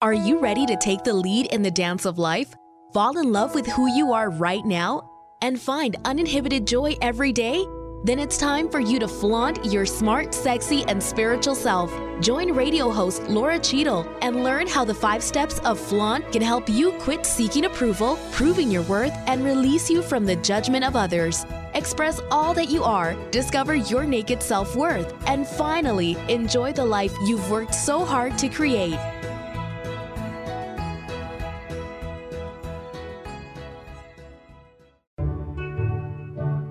Are you ready to take the lead in the dance of life? Fall in love with who you are right now? And find uninhibited joy every day? Then it's time for you to flaunt your smart, sexy, and spiritual self. Join radio host Laura Cheadle and learn how the five steps of flaunt can help you quit seeking approval, proving your worth, and release you from the judgment of others. Express all that you are, discover your naked self worth, and finally enjoy the life you've worked so hard to create.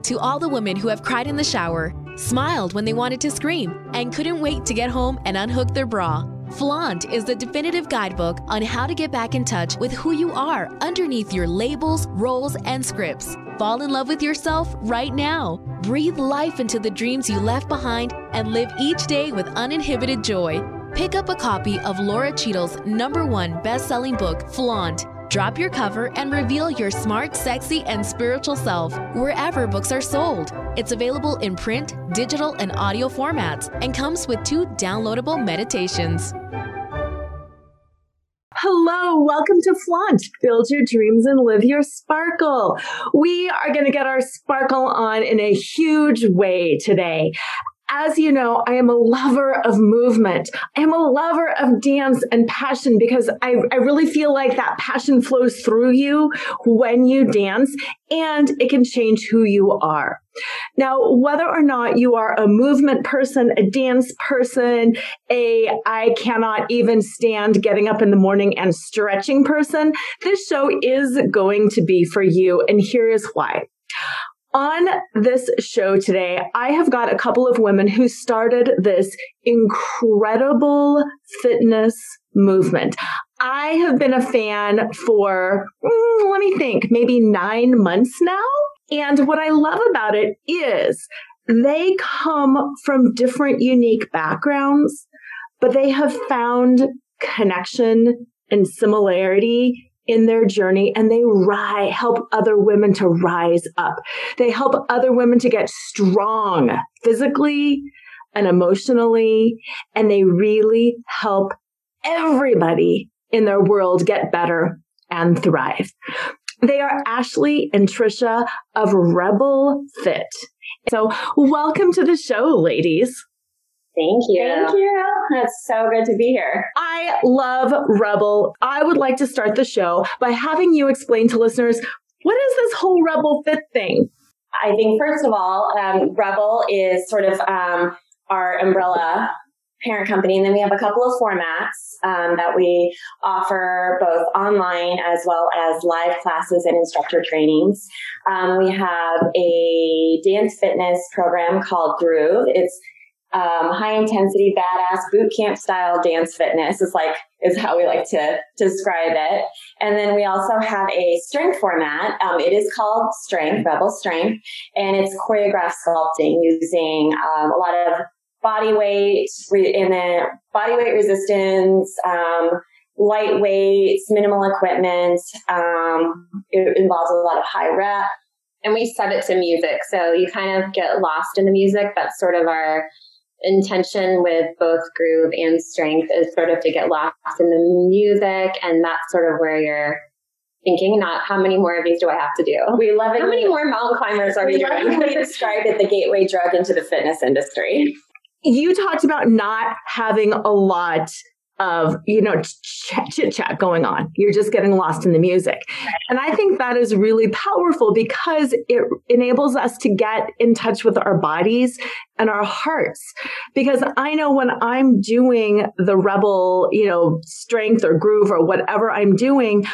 To all the women who have cried in the shower, smiled when they wanted to scream, and couldn't wait to get home and unhook their bra, Flaunt is the definitive guidebook on how to get back in touch with who you are underneath your labels, roles, and scripts. Fall in love with yourself right now. Breathe life into the dreams you left behind and live each day with uninhibited joy. Pick up a copy of Laura Cheadle's number one best selling book, Flaunt Drop your cover and reveal your smart, sexy, and spiritual self wherever books are sold. It's available in print, digital, and audio formats and comes with two downloadable meditations. Hello, welcome to Flaunt. Build your dreams and live your sparkle. We are going to get our sparkle on in a huge way today as you know, I am a lover of movement. I am a lover of dance and passion because I, I really feel like that passion flows through you when you dance and it can change who you are. Now, whether or not you are a movement person, a dance person, a I cannot even stand getting up in the morning and stretching person, this show is going to be for you. And here is why. On this show today, I have got a couple of women who started this incredible fitness movement. I have been a fan for, mm, let me think, maybe nine months now. And what I love about it is they come from different unique backgrounds, but they have found connection and similarity in their journey and they rise, help other women to rise up. They help other women to get strong physically and emotionally. And they really help everybody in their world get better and thrive. They are Ashley and Trisha of Rebel Fit. So welcome to the show, ladies. Thank you. Thank you. It's so good to be here. I love Rebel. I would like to start the show by having you explain to listeners what is this whole Rebel Fit thing? I think, first of all, um, Rebel is sort of um, our umbrella parent company. And then we have a couple of formats um, that we offer both online as well as live classes and instructor trainings. Um, we have a dance fitness program called Groove. It's um, high intensity, badass boot camp style dance fitness is like is how we like to describe it. And then we also have a strength format. Um, it is called Strength Rebel Strength, and it's choreographed sculpting using um, a lot of body weight re- and then body weight resistance. Um, light weights, minimal equipment. Um, it involves a lot of high rep. And we set it to music. So you kind of get lost in the music. That's sort of our intention with both groove and strength is sort of to get lost in the music and that's sort of where you're thinking not how many more of these do I have to do. We love it. How many more mountain climbers are we, we doing? We described it the gateway drug into the fitness industry. You talked about not having a lot of you know chit chat going on. You're just getting lost in the music. And i think that is really powerful because it enables us to get in touch with our bodies and our hearts. Because i know when i'm doing the rebel you know strength or groove or whatever i'm doing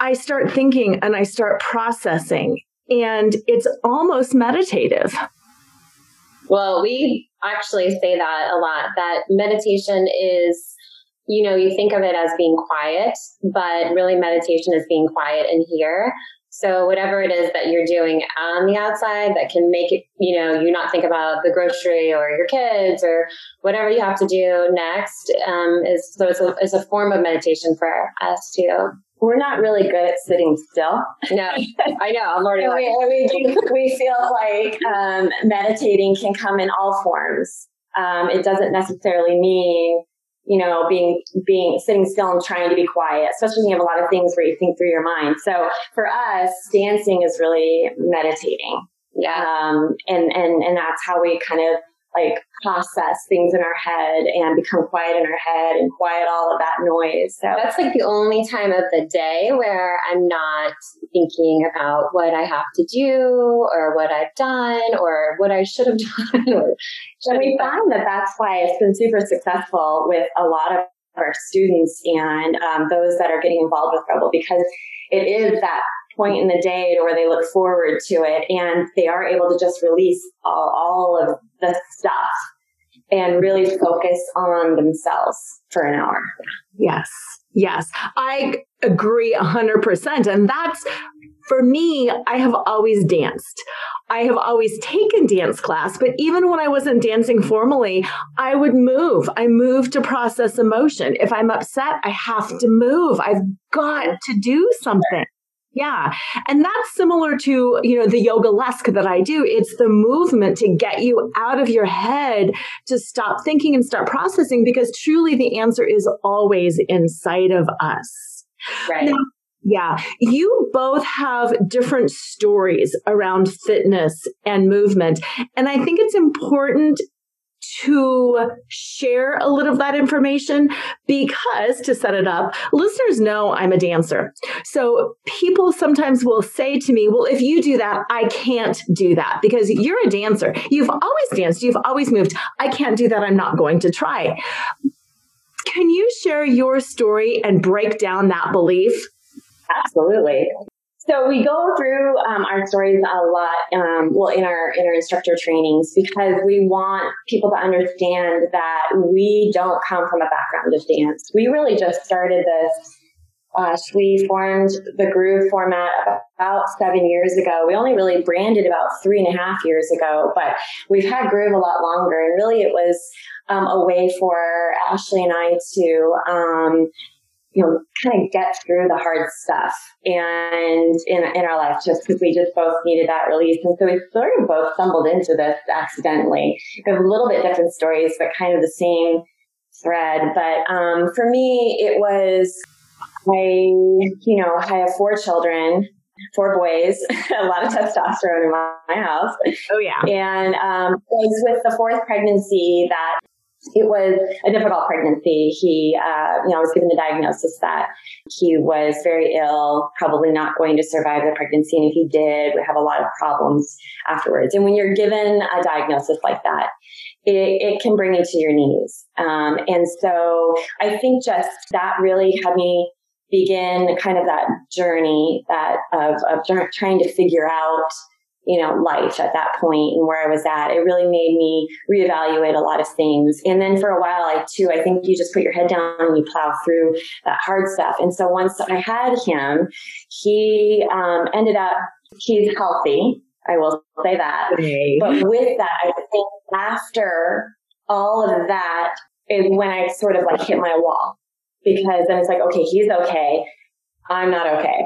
i start thinking and i start processing and it's almost meditative. Well we actually say that a lot that meditation is you know, you think of it as being quiet, but really meditation is being quiet in here. So whatever it is that you're doing on the outside that can make it, you know, you not think about the grocery or your kids or whatever you have to do next um, is so it's a, it's a form of meditation for us too. We're not really good at sitting still. No, I know. I'm already. we, we, we feel like um, meditating can come in all forms. Um, it doesn't necessarily mean you know, being, being, sitting still and trying to be quiet, especially when you have a lot of things where you think through your mind. So for us, dancing is really meditating. Yeah. Um, and, and, and that's how we kind of like process things in our head and become quiet in our head and quiet all of that noise. So that's like the only time of the day where I'm not thinking about what I have to do or what I've done or what I should have done. Or and we found that that's why it's been super successful with a lot of our students and um, those that are getting involved with Rebel because it is that point in the day to where they look forward to it and they are able to just release all, all of the stuff and really focus on themselves for an hour. Yes. Yes. I agree 100%. And that's for me, I have always danced. I have always taken dance class, but even when I wasn't dancing formally, I would move. I move to process emotion. If I'm upset, I have to move. I've got to do something. Yeah. And that's similar to, you know, the yoga Yogalesque that I do. It's the movement to get you out of your head to stop thinking and start processing because truly the answer is always inside of us. Right. Now, yeah. You both have different stories around fitness and movement. And I think it's important to share a little of that information because to set it up, listeners know I'm a dancer. So people sometimes will say to me, well, if you do that, I can't do that because you're a dancer. You've always danced. You've always moved. I can't do that. I'm not going to try. Can you share your story and break down that belief? Absolutely. So we go through um, our stories a lot, um, well, in our in our instructor trainings because we want people to understand that we don't come from a background of dance. We really just started this. Gosh, we formed the Groove format about seven years ago. We only really branded about three and a half years ago, but we've had Groove a lot longer. And really, it was um, a way for Ashley and I to um, you know, kind of get through the hard stuff and in, in our life just because we just both needed that release. And so we sort of both stumbled into this accidentally. We have a little bit different stories, but kind of the same thread. But, um, for me, it was, I, you know, I have four children four boys, a lot of testosterone in my, house. Oh yeah. And um, it was with the fourth pregnancy that it was a difficult pregnancy. He, uh, you know, was given the diagnosis that he was very ill, probably not going to survive the pregnancy. And if he did, would have a lot of problems afterwards. And when you're given a diagnosis like that, it, it can bring you to your knees. Um, and so I think just that really had me begin kind of that journey that of, of trying to figure out you know, life at that point and where I was at. It really made me reevaluate a lot of things. And then for a while, I too, I think you just put your head down and you plow through that hard stuff. And so once I had him, he um, ended up, he's healthy. I will say that. Okay. But with that, I think after all of that is when I sort of like hit my wall because then it's like, okay, he's okay. I'm not okay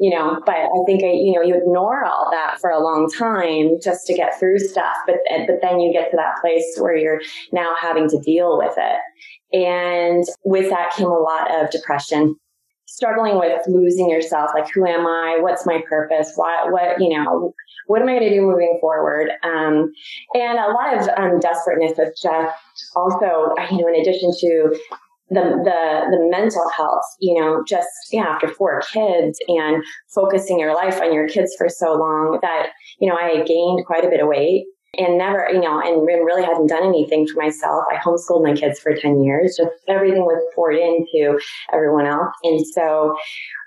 you know, but I think, you know, you ignore all that for a long time just to get through stuff. But, but then you get to that place where you're now having to deal with it. And with that came a lot of depression, struggling with losing yourself. Like, who am I? What's my purpose? What, what, you know, what am I going to do moving forward? Um, and a lot of um, desperateness of just also, you know, in addition to the, the, the mental health, you know, just, yeah, after four kids and focusing your life on your kids for so long that, you know, I gained quite a bit of weight and never, you know, and really hadn't done anything for myself. I homeschooled my kids for 10 years. Just everything was poured into everyone else. And so,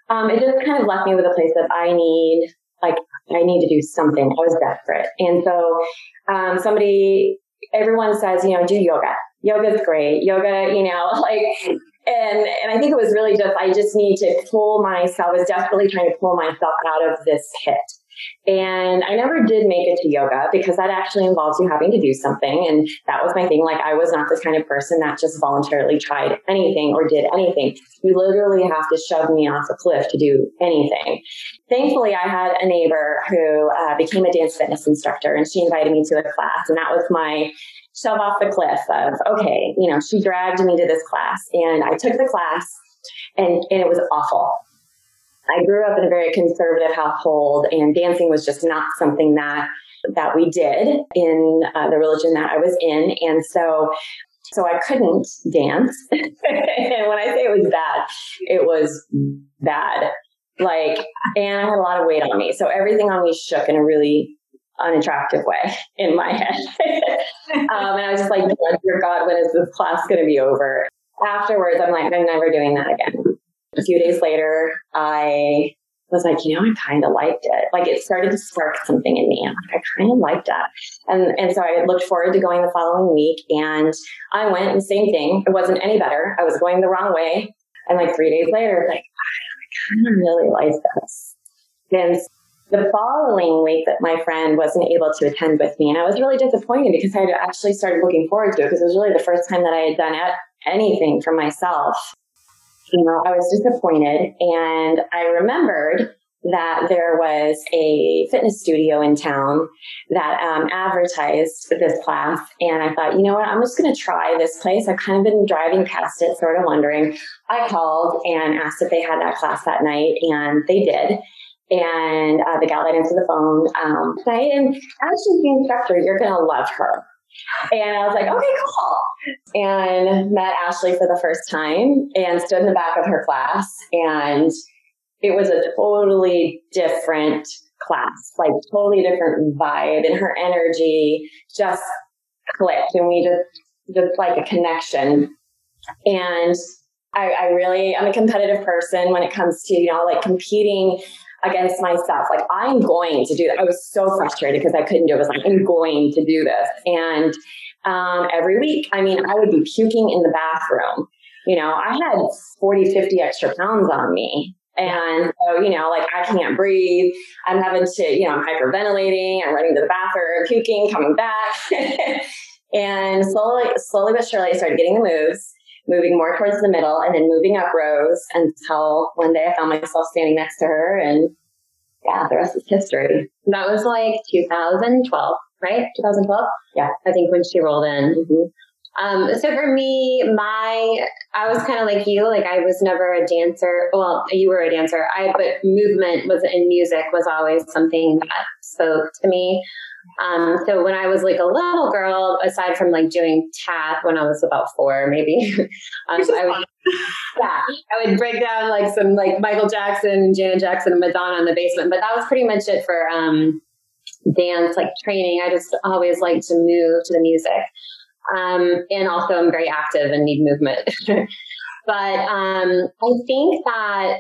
um, it just kind of left me with a place that I need, like, I need to do something. I was desperate. And so, um, somebody, everyone says, you know, do yoga yoga's great. Yoga, you know, like, and, and I think it was really just, I just need to pull myself, I was desperately trying to pull myself out of this pit. And I never did make it to yoga because that actually involves you having to do something. And that was my thing. Like, I was not this kind of person that just voluntarily tried anything or did anything. You literally have to shove me off a cliff to do anything. Thankfully, I had a neighbor who uh, became a dance fitness instructor and she invited me to a class. And that was my shove off the cliff of, okay, you know, she dragged me to this class and I took the class and, and it was awful. I grew up in a very conservative household and dancing was just not something that that we did in uh, the religion that I was in. And so so I couldn't dance. and when I say it was bad, it was bad. Like, and I had a lot of weight on me. So everything on me shook in a really unattractive way in my head. um, and I was just like, dear God, when is this class going to be over? Afterwards, I'm like, I'm never doing that again. A few days later, I was like, you know, I kind of liked it. Like it started to spark something in me. I'm like, I kind of liked that. And, and so I looked forward to going the following week and I went and same thing. It wasn't any better. I was going the wrong way. And like three days later, like, I kind of really like this. And the following week that my friend wasn't able to attend with me and I was really disappointed because I had actually started looking forward to it because it was really the first time that I had done anything for myself you know, I was disappointed. And I remembered that there was a fitness studio in town that um, advertised this class. And I thought, you know what, I'm just going to try this place. I've kind of been driving past it, sort of wondering. I called and asked if they had that class that night, and they did. And uh, the gal that answered the phone, um, and as she's the instructor, you're going to love her. And I was like, okay, cool. And met Ashley for the first time and stood in the back of her class. And it was a totally different class, like totally different vibe and her energy just clicked and we just, just like a connection. And I, I really, I'm a competitive person when it comes to, you know, like competing against myself. Like, I'm going to do that. I was so frustrated because I couldn't do it. I was like, I'm going to do this. And um, every week, I mean, I would be puking in the bathroom. You know, I had 40, 50 extra pounds on me. And so, you know, like I can't breathe. I'm having to, you know, I'm hyperventilating. I'm running to the bathroom, puking, coming back. and slowly, slowly but surely, I started getting the moves moving more towards the middle and then moving up rows until one day I found myself standing next to her and yeah, the rest is history. That was like 2012, right? 2012? Yeah. I think when she rolled in. Mm-hmm. Um, so for me, my, I was kind of like you, like I was never a dancer. Well, you were a dancer. I, but movement was in music was always something that spoke to me. Um, so when I was like a little girl, aside from like doing tap when I was about four, maybe, um, I would, yeah, I would break down like some like Michael Jackson, Janet Jackson, and Madonna in the basement. But that was pretty much it for um, dance, like training. I just always liked to move to the music. Um, and also I'm very active and need movement. but um, I think that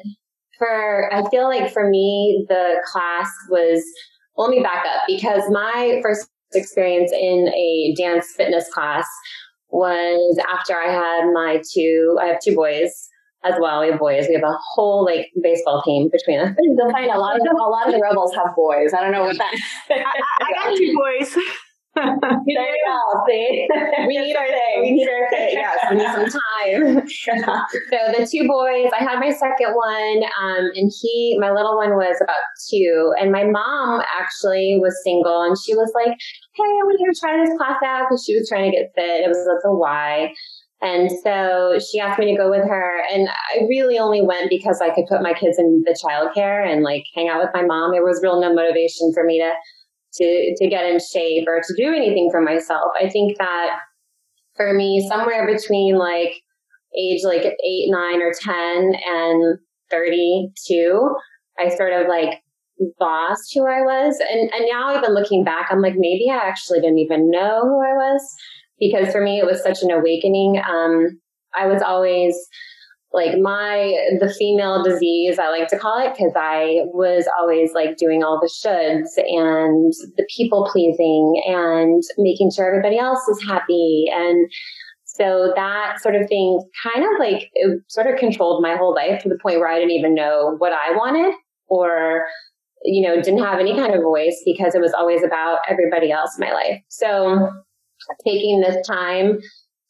for, I feel like for me, the class was let me back up because my first experience in a dance fitness class was after I had my two, I have two boys as well. We have boys. We have a whole like baseball team between us. You'll find a lot of a lot of the rebels have boys. I don't know what that. I, I got two boys you go. See, we need our thing. We need our thing. Yes, we need some time. so the two boys, I had my second one, um, and he, my little one, was about two, and my mom actually was single, and she was like, "Hey, I want you to try this class out," because she was trying to get fit. It was like a Y. And so she asked me to go with her. And I really only went because I could put my kids in the childcare and like hang out with my mom. There was real no motivation for me to to, to get in shape or to do anything for myself. I think that for me, somewhere between like age like eight, nine, or 10 and 32, I sort of like lost who I was. And, and now even looking back, I'm like, maybe I actually didn't even know who I was because for me, it was such an awakening. Um, I was always like my the female disease i like to call it because i was always like doing all the shoulds and the people pleasing and making sure everybody else is happy. And so that sort of thing kind of like sort of controlled my whole life to the point where i didn't even know what i wanted or you know didn't have any kind of voice because it was always about everybody else in my life. So taking this time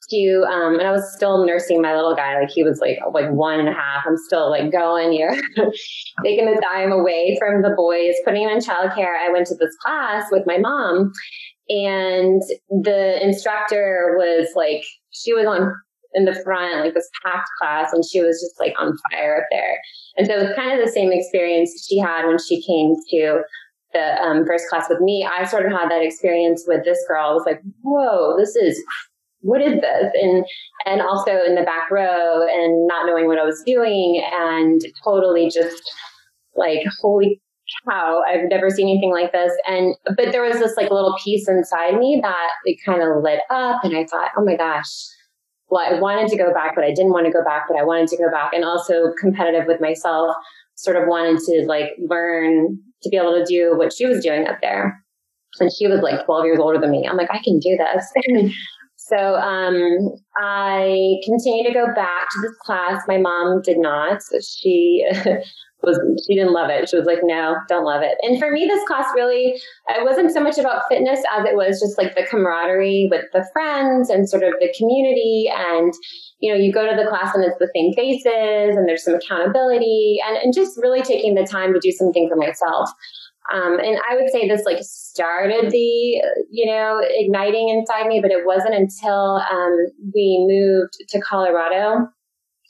to um and I was still nursing my little guy like he was like like one and a half I'm still like going here taking the time away from the boys putting him in childcare I went to this class with my mom and the instructor was like, she was on in the front, like this packed class, and she was just like on fire up there. And so it was kind of the same experience she had when she came to the um, first class with me. I sort of had that experience with this girl. I was like, whoa, this is what is this? And and also in the back row and not knowing what I was doing and totally just like holy cow, I've never seen anything like this. And but there was this like little piece inside me that it kind of lit up and I thought, oh my gosh. Well, I wanted to go back, but I didn't want to go back, but I wanted to go back and also competitive with myself, sort of wanted to like learn to be able to do what she was doing up there. And she was like 12 years older than me. I'm like, I can do this. So um, I continued to go back to this class. My mom did not. She was she didn't love it. She was like, "No, don't love it." And for me, this class really it wasn't so much about fitness as it was just like the camaraderie with the friends and sort of the community. And you know, you go to the class and it's the same faces, and there's some accountability, and and just really taking the time to do something for myself. Um, and I would say this like started the, you know, igniting inside me, but it wasn't until um, we moved to Colorado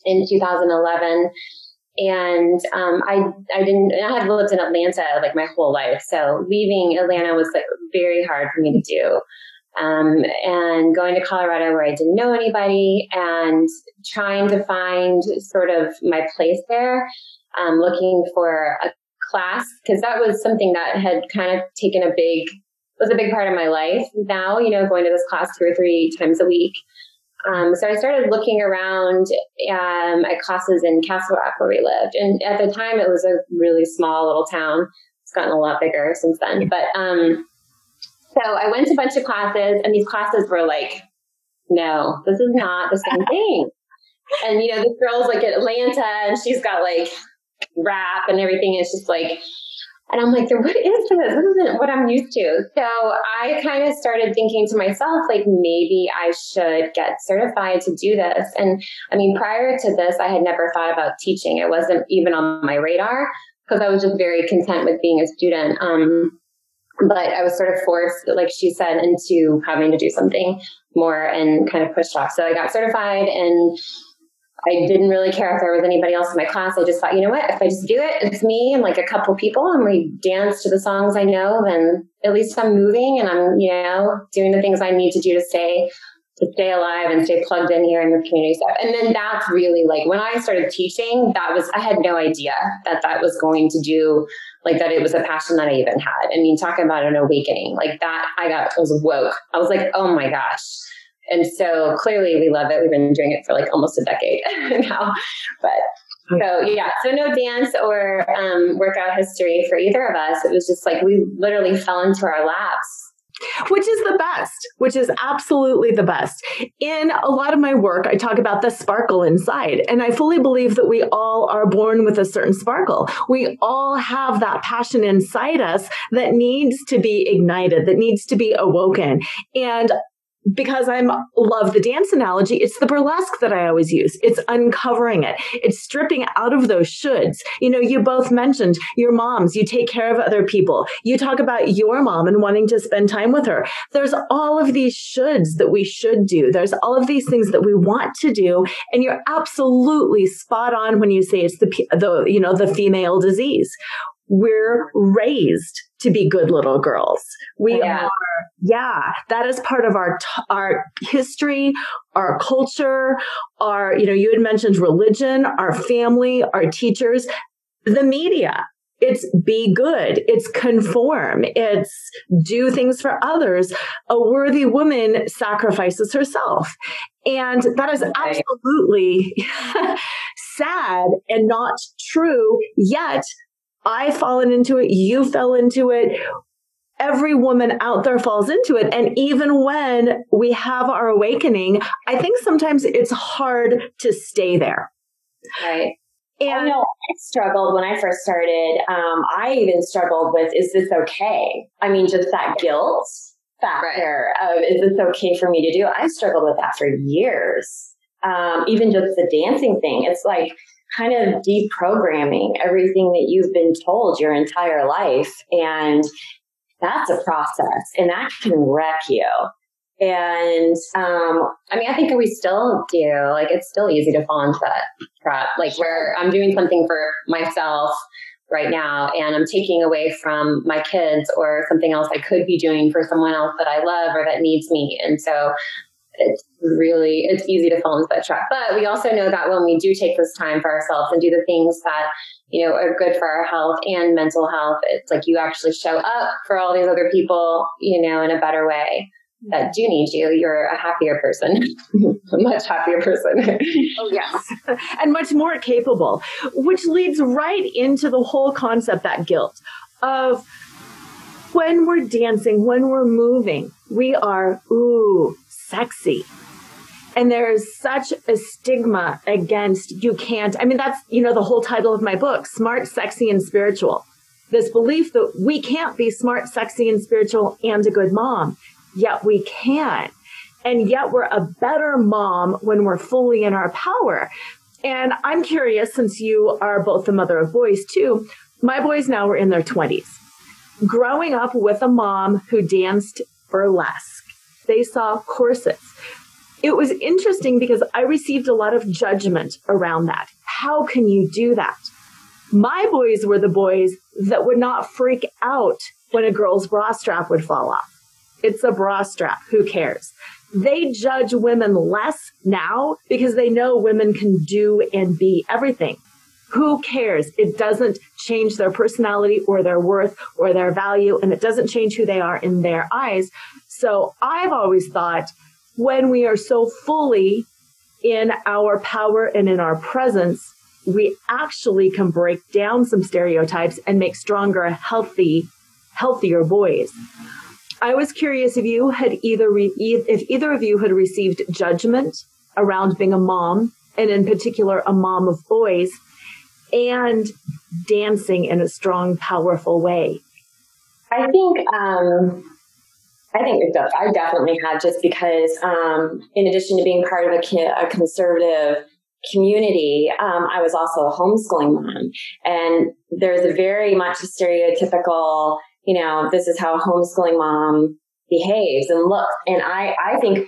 in 2011. And um, I, I didn't, I had lived in Atlanta like my whole life. So leaving Atlanta was like very hard for me to do. Um, and going to Colorado where I didn't know anybody and trying to find sort of my place there, um, looking for a class because that was something that had kind of taken a big was a big part of my life now you know going to this class two or three times a week um, so I started looking around um, at classes in Castle Rock where we lived, and at the time it was a really small little town. It's gotten a lot bigger since then, but um, so I went to a bunch of classes, and these classes were like, no, this is not the same thing. And you know, this girl's like at Atlanta, and she's got like rap and everything. It's just like, and I'm like, what is this? This isn't what I'm used to. So I kind of started thinking to myself, like, maybe I should get certified to do this. And I mean, prior to this, I had never thought about teaching. It wasn't even on my radar because I was just very content with being a student. Um, but I was sort of forced, like she said, into having to do something more and kind of pushed off. So I got certified and I didn't really care if there was anybody else in my class. I just thought, you know what? If I just do it, it's me and like a couple people and we dance to the songs I know, then at least I'm moving and I'm, you know, doing the things I need to do to stay to stay alive and stay plugged in here in the community stuff. And then that's really like when I started teaching, that was I had no idea that that was going to do like that it was a passion that I even had. I mean, talking about an awakening, like that I got I was woke. I was like, oh my gosh and so clearly we love it. We've been doing it for like almost a decade now. But so yeah, so no dance or um, workout history for either of us. It was just like we literally fell into our laps which is the best, which is absolutely the best. In a lot of my work, I talk about the sparkle inside, and I fully believe that we all are born with a certain sparkle. We all have that passion inside us that needs to be ignited, that needs to be awoken. And because I'm love the dance analogy, it's the burlesque that I always use. It's uncovering it. It's stripping out of those shoulds. You know, you both mentioned your moms, you take care of other people. You talk about your mom and wanting to spend time with her. There's all of these shoulds that we should do. There's all of these things that we want to do. And you're absolutely spot on when you say it's the, the, you know, the female disease we're raised to be good little girls. We yeah. are, yeah, that is part of our, t- our history, our culture, our, you know, you had mentioned religion, our family, our teachers, the media. It's be good. It's conform. It's do things for others. A worthy woman sacrifices herself. And that is absolutely sad and not true. Yet I've fallen into it. You fell into it. Every woman out there falls into it. And even when we have our awakening, I think sometimes it's hard to stay there. Right. And I know I struggled when I first started. Um, I even struggled with, is this okay? I mean, just that guilt factor right. of, is this okay for me to do? I struggled with that for years. Um, even just the dancing thing. It's like, kind of deprogramming everything that you've been told your entire life. And that's a process and that can wreck you. And um, I mean, I think we still do. Like, it's still easy to fall into that trap. Like, where I'm doing something for myself right now and I'm taking away from my kids or something else I could be doing for someone else that I love or that needs me. And so it's really it's easy to fall into that trap. But we also know that when we do take this time for ourselves and do the things that you know are good for our health and mental health, it's like you actually show up for all these other people, you know, in a better way that do need you, you're a happier person, a much happier person. oh, yes. And much more capable, which leads right into the whole concept, that guilt of when we're dancing, when we're moving, we are, ooh, sexy. And there is such a stigma against you can't. I mean, that's, you know, the whole title of my book, Smart, Sexy, and Spiritual. This belief that we can't be smart, sexy, and spiritual and a good mom yet we can. And yet we're a better mom when we're fully in our power. And I'm curious, since you are both the mother of boys too, my boys now are in their 20s. Growing up with a mom who danced burlesque, they saw corsets. It was interesting because I received a lot of judgment around that. How can you do that? My boys were the boys that would not freak out when a girl's bra strap would fall off. It's a bra strap. Who cares? They judge women less now because they know women can do and be everything. Who cares? It doesn't change their personality or their worth or their value, and it doesn't change who they are in their eyes. So I've always thought when we are so fully in our power and in our presence, we actually can break down some stereotypes and make stronger, healthy, healthier boys. I was curious if you had either re- if either of you had received judgment around being a mom, and in particular a mom of boys, and dancing in a strong, powerful way. I think um, I think I definitely had just because um, in addition to being part of a, a conservative community, um, I was also a homeschooling mom, and there's a very much a stereotypical you know, this is how a homeschooling mom behaves and looks. And I, I think,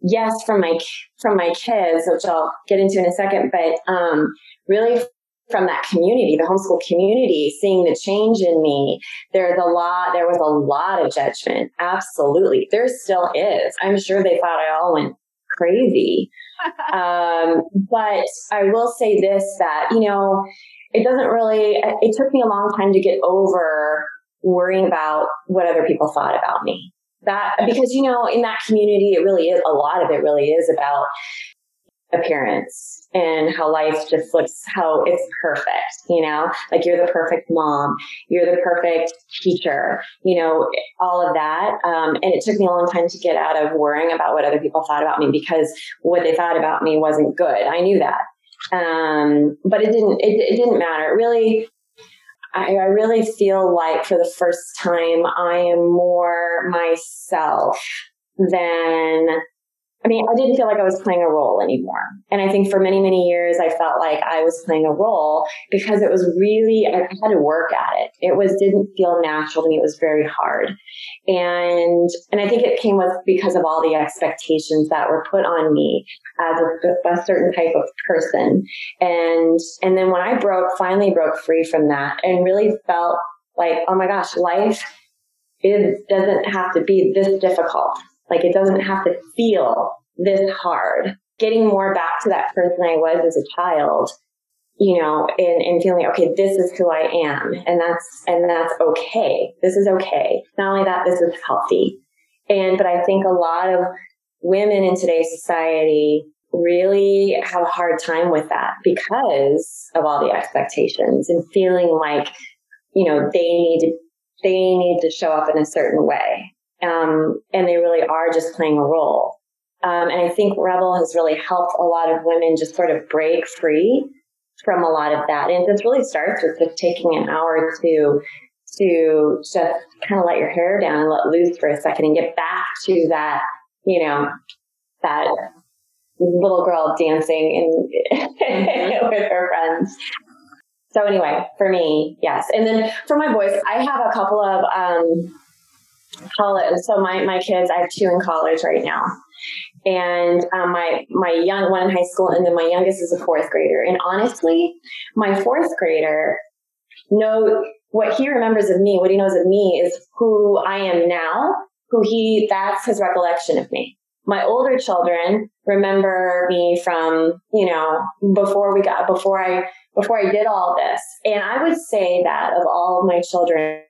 yes, from my, from my kids, which I'll get into in a second, but, um, really from that community, the homeschool community, seeing the change in me, there's a lot, there was a lot of judgment. Absolutely. There still is. I'm sure they thought I all went crazy. um, but I will say this that, you know, it doesn't really, it took me a long time to get over worrying about what other people thought about me. That, because, you know, in that community, it really is, a lot of it really is about appearance and how life just looks, how it's perfect, you know, like you're the perfect mom, you're the perfect teacher, you know, all of that. Um, and it took me a long time to get out of worrying about what other people thought about me because what they thought about me wasn't good. I knew that. Um, but it didn't, it, it didn't matter. It really, I, I really feel like for the first time, I am more myself than I mean, I didn't feel like I was playing a role anymore. And I think for many, many years, I felt like I was playing a role because it was really, I had to work at it. It was, didn't feel natural to me. It was very hard. And, and I think it came with because of all the expectations that were put on me as a, a certain type of person. And, and then when I broke, finally broke free from that and really felt like, oh my gosh, life is, doesn't have to be this difficult like it doesn't have to feel this hard. Getting more back to that person I was as a child, you know, and, and feeling, okay, this is who I am. And that's, and that's okay. This is okay. Not only that, this is healthy. And, but I think a lot of women in today's society really have a hard time with that because of all the expectations and feeling like, you know, they need to, they need to show up in a certain way. Um, and they really are just playing a role. Um, and I think Rebel has really helped a lot of women just sort of break free from a lot of that. And this really starts with just taking an hour to to just kind of let your hair down and let loose for a second and get back to that, you know, that little girl dancing in, mm-hmm. with her friends. So anyway, for me, yes. And then for my boys, I have a couple of um, college. So my, my kids, I have two in college right now. And um, my my young one in high school, and then my youngest is a fourth grader. And honestly, my fourth grader know what he remembers of me. What he knows of me is who I am now. Who he that's his recollection of me. My older children remember me from you know before we got before I before I did all this. And I would say that of all of my children,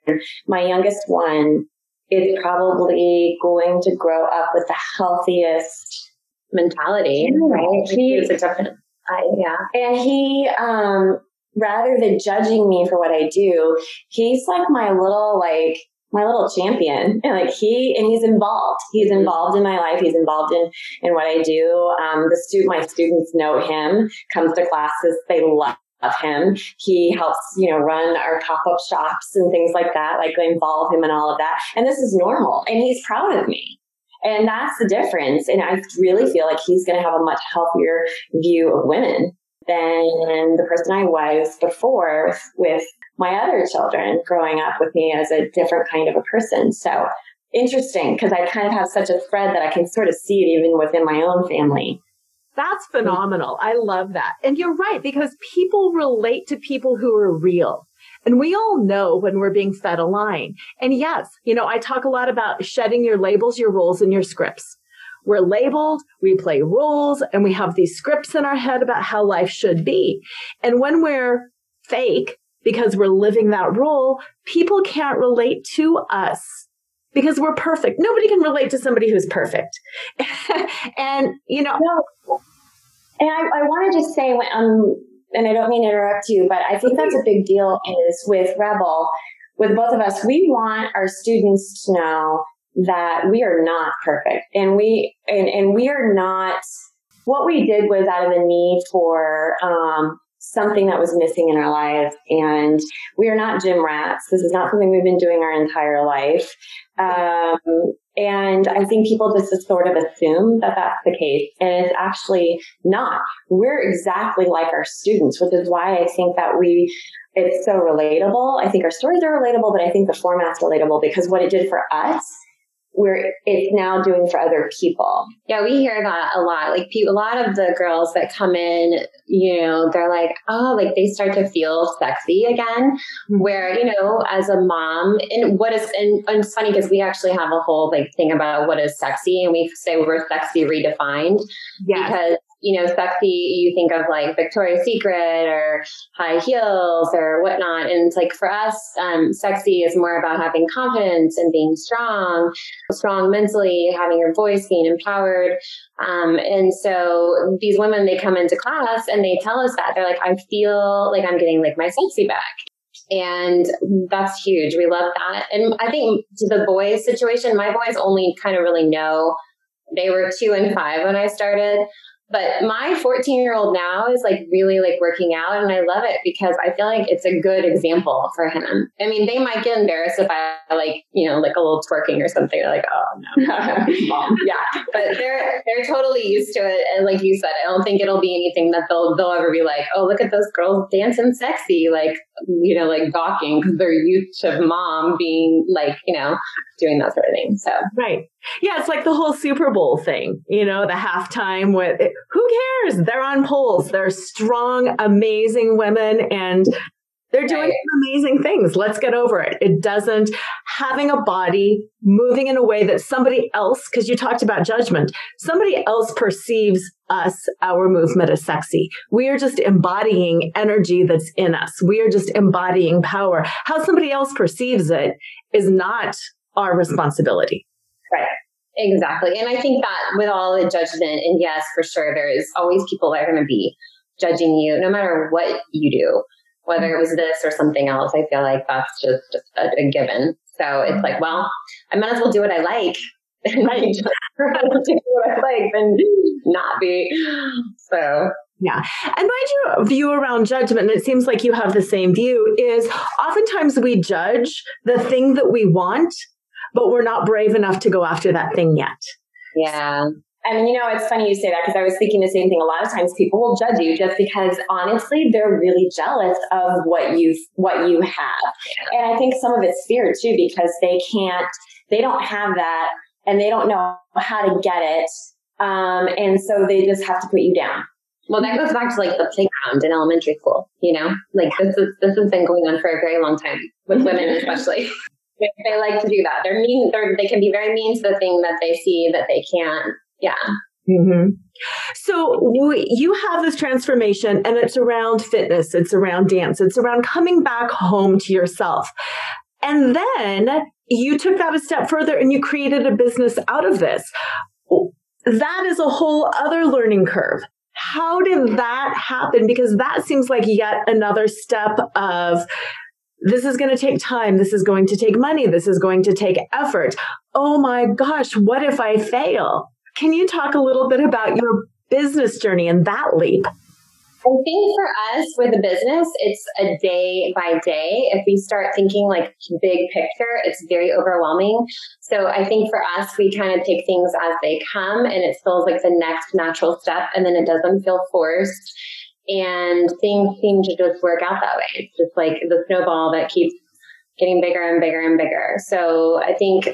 my youngest one is probably going to grow up with the healthiest mentality, right? He, it's a different, I, yeah. And he, um, rather than judging me for what I do, he's like my little, like, my little champion. And like he, and he's involved. He's involved in my life. He's involved in, in what I do. Um, the student, my students know him, comes to classes. They love of him. He helps, you know, run our pop-up shops and things like that, like involve him in all of that. And this is normal and he's proud of me. And that's the difference. And I really feel like he's going to have a much healthier view of women than the person I was before with my other children growing up with me as a different kind of a person. So interesting because I kind of have such a thread that I can sort of see it even within my own family. That's phenomenal. I love that. And you're right, because people relate to people who are real. And we all know when we're being fed a line. And yes, you know, I talk a lot about shedding your labels, your roles, and your scripts. We're labeled, we play roles, and we have these scripts in our head about how life should be. And when we're fake, because we're living that role, people can't relate to us because we're perfect. Nobody can relate to somebody who's perfect. and, you know. No. And I, I want to just say, um, and I don't mean to interrupt you, but I think that's a big deal is with Rebel, with both of us, we want our students to know that we are not perfect and we, and, and we are not, what we did was out of the need for, um, something that was missing in our lives. And we are not gym rats. This is not something we've been doing our entire life. Um, and I think people just sort of assume that that's the case. And it's actually not. We're exactly like our students, which is why I think that we, it's so relatable. I think our stories are relatable, but I think the format's relatable because what it did for us we're it's now doing for other people. Yeah, we hear that a lot. Like people, a lot of the girls that come in, you know, they're like, oh, like they start to feel sexy again. Mm-hmm. Where you know, as a mom, and what is and, and it's funny because we actually have a whole like thing about what is sexy, and we say we're sexy redefined. Yes. Because you know, sexy, you think of like Victoria's Secret or high heels or whatnot. And it's like for us, um, sexy is more about having confidence and being strong, strong mentally, having your voice, being empowered. Um, and so these women, they come into class and they tell us that they're like, I feel like I'm getting like my sexy back. And that's huge. We love that. And I think to the boys situation, my boys only kind of really know they were two and five when I started. But my 14 year old now is like really like working out and I love it because I feel like it's a good example for him. I mean, they might get embarrassed if I like, you know, like a little twerking or something. They're like, oh no, mom. yeah. But they're, they're totally used to it. And like you said, I don't think it'll be anything that they'll, they'll ever be like, oh, look at those girls dancing sexy, like, you know, like gawking because they're used to mom being like, you know, doing that sort of thing. So, right. Yeah, it's like the whole Super Bowl thing, you know, the halftime with who cares? They're on poles. They're strong, amazing women and they're doing right. amazing things. Let's get over it. It doesn't having a body moving in a way that somebody else, because you talked about judgment, somebody else perceives us, our movement as sexy. We are just embodying energy that's in us. We are just embodying power. How somebody else perceives it is not our responsibility. Right. Exactly. And I think that with all the judgment, and yes, for sure, there is always people that are going to be judging you no matter what you do, whether it was this or something else. I feel like that's just, just a, a given. So it's like, mm-hmm. well, I might as well do what I like. Right. do what I like than not be. So yeah. And my view around judgment, and it seems like you have the same view, is oftentimes we judge the thing that we want but we're not brave enough to go after that thing yet. Yeah. I mean, you know, it's funny you say that because I was thinking the same thing. A lot of times people will judge you just because honestly, they're really jealous of what you what you have. And I think some of it's fear too, because they can't they don't have that and they don't know how to get it. Um, and so they just have to put you down. Well, that goes back to like the playground in elementary school, you know, like this is, this has been going on for a very long time with women, especially. they like to do that. They're mean. They're, they can be very mean to the thing that they see that they can't. Yeah. Mm-hmm. So you have this transformation and it's around fitness. It's around dance. It's around coming back home to yourself. And then you took that a step further and you created a business out of this. That is a whole other learning curve. How did that happen? Because that seems like yet another step of this is going to take time. This is going to take money. This is going to take effort. Oh my gosh, what if I fail? Can you talk a little bit about your business journey and that leap? I think for us with a business, it's a day by day. If we start thinking like big picture, it's very overwhelming. So I think for us, we kind of take things as they come and it feels like the next natural step and then it doesn't feel forced. And things seem to just work out that way. It's just like the snowball that keeps getting bigger and bigger and bigger. So I think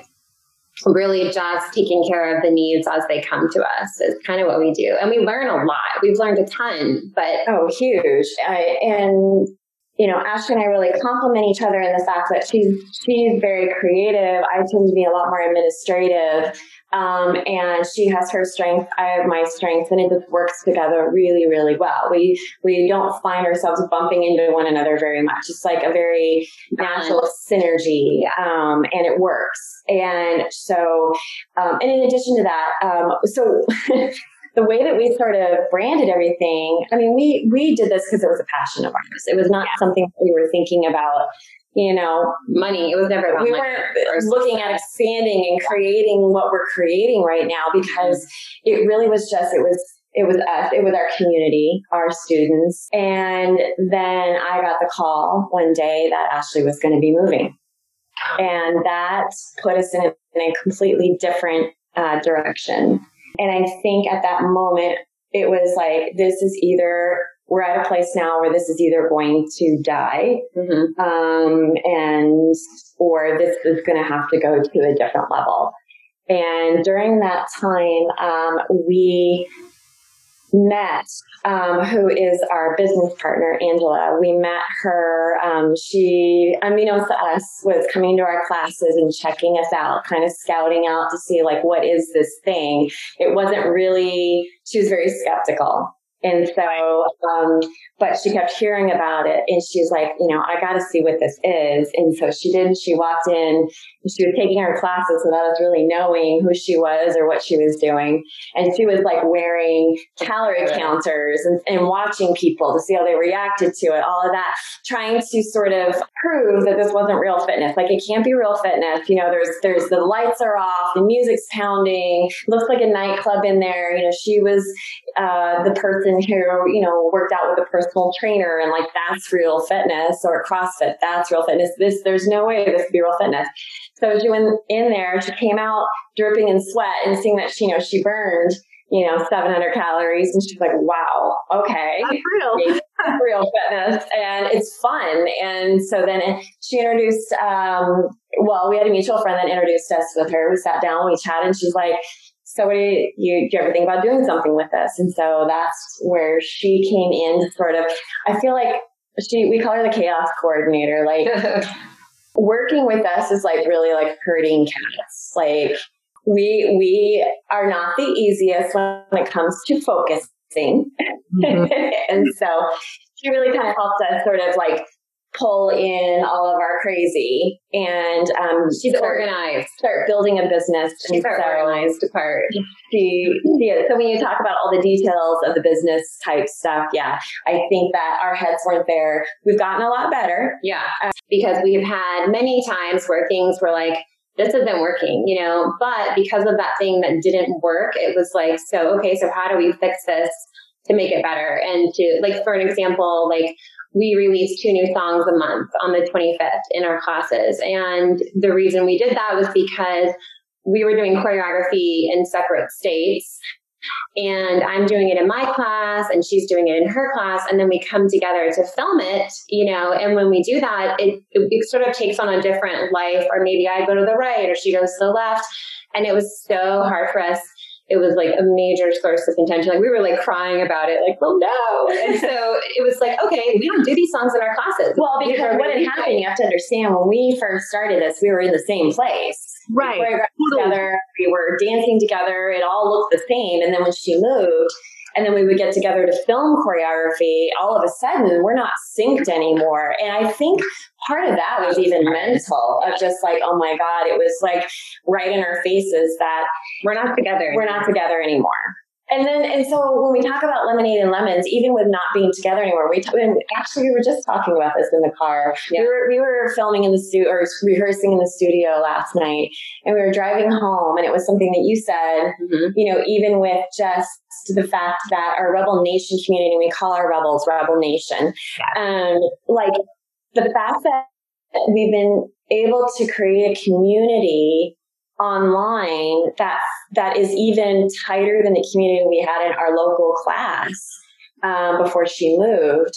really just taking care of the needs as they come to us is kind of what we do. And we learn a lot. We've learned a ton, but. Oh, huge. I, and, you know, Ashley and I really complement each other in the fact that she's, she's very creative. I tend to be a lot more administrative. Um, and she has her strength, I have my strengths, and it just works together really, really well. We we don't find ourselves bumping into one another very much. It's like a very natural synergy, um, and it works. And so, um, and in addition to that, um, so. the way that we sort of branded everything, I mean, we we did this because it was a passion of ours. It was not yeah. something we were thinking about you know, money. It was never about we money. weren't looking at expanding and creating what we're creating right now because it really was just it was it was us, it was our community, our students. And then I got the call one day that Ashley was going to be moving. And that put us in a, in a completely different uh, direction. And I think at that moment, it was like, this is either we're at a place now where this is either going to die, mm-hmm. um, and or this is going to have to go to a different level. And during that time, um, we met um, who is our business partner, Angela. We met her. Um, she, unbeknownst to us, was coming to our classes and checking us out, kind of scouting out to see like what is this thing. It wasn't really. She was very skeptical. And so, um, but she kept hearing about it and she's like, you know, I got to see what this is. And so she did. She walked in she was taking her classes without us really knowing who she was or what she was doing. And she was like wearing calorie counters and, and watching people to see how they reacted to it, all of that, trying to sort of prove that this wasn't real fitness. Like it can't be real fitness. You know, there's, there's the lights are off, the music's pounding, looks like a nightclub in there. You know, she was, uh, the person who, you know, worked out with a personal trainer and like that's real fitness or CrossFit. That's real fitness. This, there's no way this could be real fitness. So she went in there, she came out dripping in sweat and seeing that she, you know, she burned, you know, 700 calories. And she's like, wow, okay. That's real. real fitness. And it's fun. And so then she introduced, um, well, we had a mutual friend that introduced us with her. We sat down, we chatted, and she's like, so what do you, you, do you ever think about doing something with this? And so that's where she came in sort of, I feel like she, we call her the chaos coordinator. Like, working with us is like really like herding cats. Like we we are not the easiest when it comes to focusing. Mm-hmm. and so she really kind of helped us sort of like pull in all of our crazy and um, she's start, organized. Start building a business. She's our so organized part. She, she. So when you talk about all the details of the business type stuff, yeah, I think that our heads weren't there. We've gotten a lot better. Yeah, because we've had many times where things were like. This isn't working, you know, but because of that thing that didn't work, it was like, so, okay, so how do we fix this to make it better? And to, like, for an example, like, we released two new songs a month on the 25th in our classes. And the reason we did that was because we were doing choreography in separate states and I'm doing it in my class and she's doing it in her class. And then we come together to film it, you know, and when we do that, it, it sort of takes on a different life, or maybe I go to the right or she goes to the left. And it was so hard for us it was like a major source of contention. Like we were like crying about it, like, oh no. And so it was like, okay, we don't do these songs in our classes. Well, because what had happened, you have to understand when we first started this, we were in the same place. Right. We together, we were dancing together, it all looked the same. And then when she moved, and then we would get together to film choreography, all of a sudden we're not synced anymore. And I think part of that was even mental of just like, oh my God, it was like right in our faces that we're not together. We're not together anymore. And then, and so when we talk about lemonade and lemons, even with not being together anymore, we t- actually we were just talking about this in the car. Yeah. We were we were filming in the studio or rehearsing in the studio last night, and we were driving home, and it was something that you said. Mm-hmm. You know, even with just the fact that our Rebel Nation community, we call our rebels Rebel Nation, yeah. um, like the fact that we've been able to create a community online that that is even tighter than the community we had in our local class um, before she moved